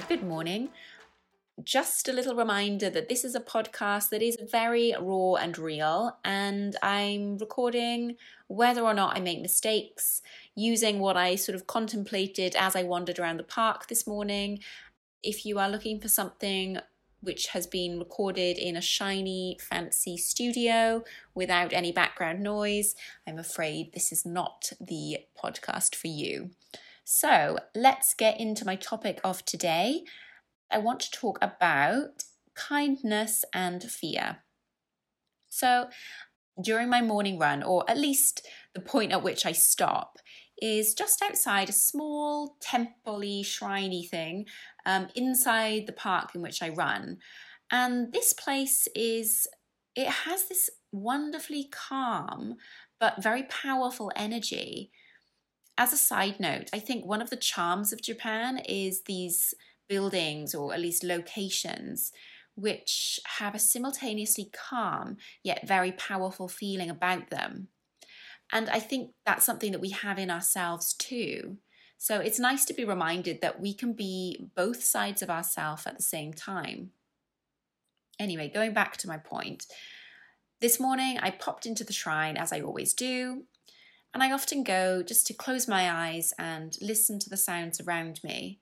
and good morning. Just a little reminder that this is a podcast that is very raw and real, and I'm recording whether or not I make mistakes using what I sort of contemplated as I wandered around the park this morning. If you are looking for something which has been recorded in a shiny, fancy studio without any background noise, I'm afraid this is not the podcast for you. So let's get into my topic of today. I want to talk about kindness and fear. So, during my morning run, or at least the point at which I stop, is just outside a small temple shriney thing um, inside the park in which I run. And this place is, it has this wonderfully calm but very powerful energy. As a side note, I think one of the charms of Japan is these buildings or at least locations which have a simultaneously calm yet very powerful feeling about them. And I think that's something that we have in ourselves too. So it's nice to be reminded that we can be both sides of ourselves at the same time. Anyway, going back to my point, this morning I popped into the shrine as I always do, and I often go just to close my eyes and listen to the sounds around me.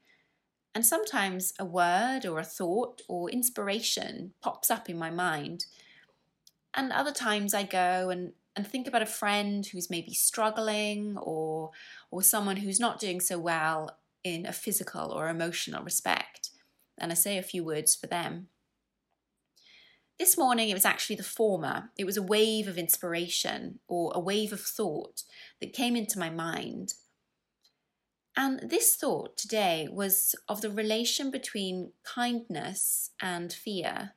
And sometimes a word or a thought or inspiration pops up in my mind. And other times I go and and think about a friend who's maybe struggling or or someone who's not doing so well in a physical or emotional respect and I say a few words for them. This morning it was actually the former. It was a wave of inspiration or a wave of thought that came into my mind. And this thought today was of the relation between kindness and fear.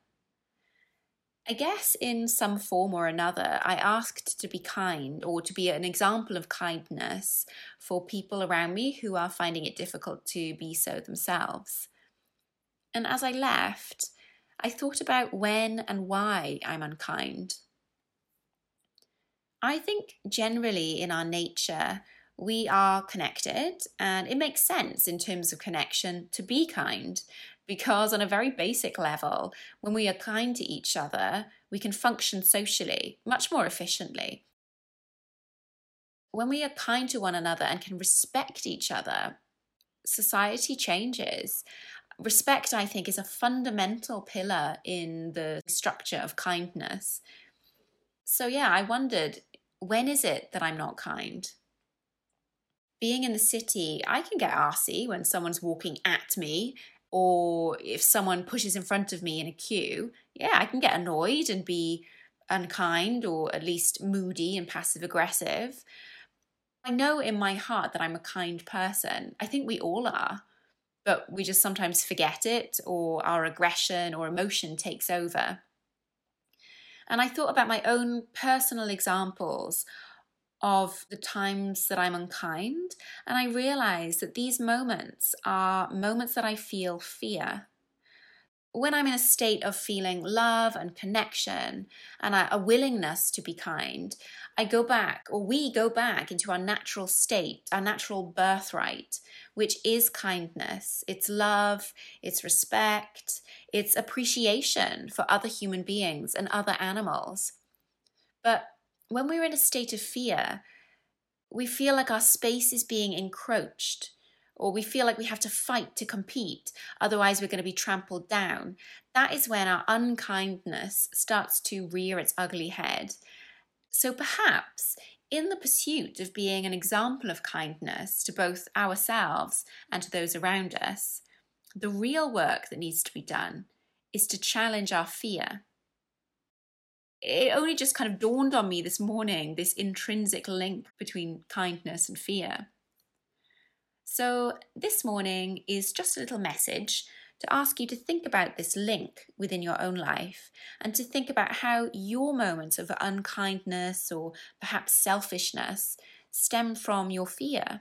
I guess in some form or another, I asked to be kind or to be an example of kindness for people around me who are finding it difficult to be so themselves. And as I left, I thought about when and why I'm unkind. I think generally in our nature, we are connected, and it makes sense in terms of connection to be kind because, on a very basic level, when we are kind to each other, we can function socially much more efficiently. When we are kind to one another and can respect each other, society changes. Respect, I think, is a fundamental pillar in the structure of kindness. So, yeah, I wondered when is it that I'm not kind? Being in the city, I can get arsy when someone's walking at me or if someone pushes in front of me in a queue, yeah, I can get annoyed and be unkind or at least moody and passive aggressive. I know in my heart that I'm a kind person. I think we all are, but we just sometimes forget it or our aggression or emotion takes over. And I thought about my own personal examples of the times that I'm unkind. And I realized that these moments are moments that I feel fear. When I'm in a state of feeling love and connection and a willingness to be kind, I go back, or we go back into our natural state, our natural birthright, which is kindness. It's love, it's respect, it's appreciation for other human beings and other animals. But when we're in a state of fear, we feel like our space is being encroached, or we feel like we have to fight to compete, otherwise, we're going to be trampled down. That is when our unkindness starts to rear its ugly head. So perhaps in the pursuit of being an example of kindness to both ourselves and to those around us, the real work that needs to be done is to challenge our fear it only just kind of dawned on me this morning this intrinsic link between kindness and fear. So, this morning is just a little message to ask you to think about this link within your own life and to think about how your moments of unkindness or perhaps selfishness stem from your fear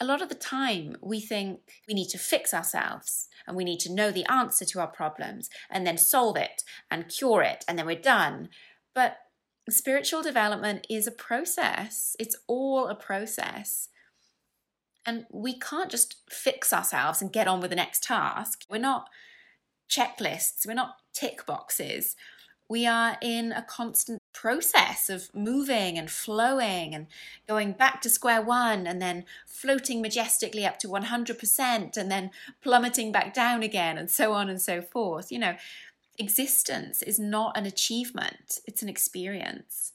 a lot of the time we think we need to fix ourselves and we need to know the answer to our problems and then solve it and cure it and then we're done. But spiritual development is a process, it's all a process. And we can't just fix ourselves and get on with the next task. We're not checklists, we're not tick boxes. We are in a constant process of moving and flowing and going back to square one and then floating majestically up to 100% and then plummeting back down again and so on and so forth. You know, existence is not an achievement, it's an experience.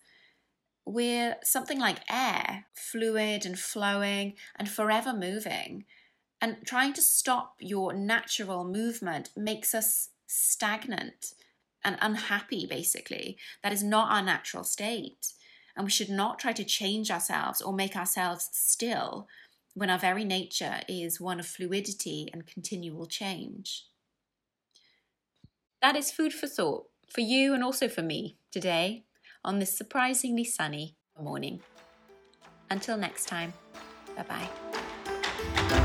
We're something like air, fluid and flowing and forever moving. And trying to stop your natural movement makes us stagnant and unhappy, basically. That is not our natural state. And we should not try to change ourselves or make ourselves still when our very nature is one of fluidity and continual change. That is food for thought for you and also for me today on this surprisingly sunny morning. Until next time, bye bye.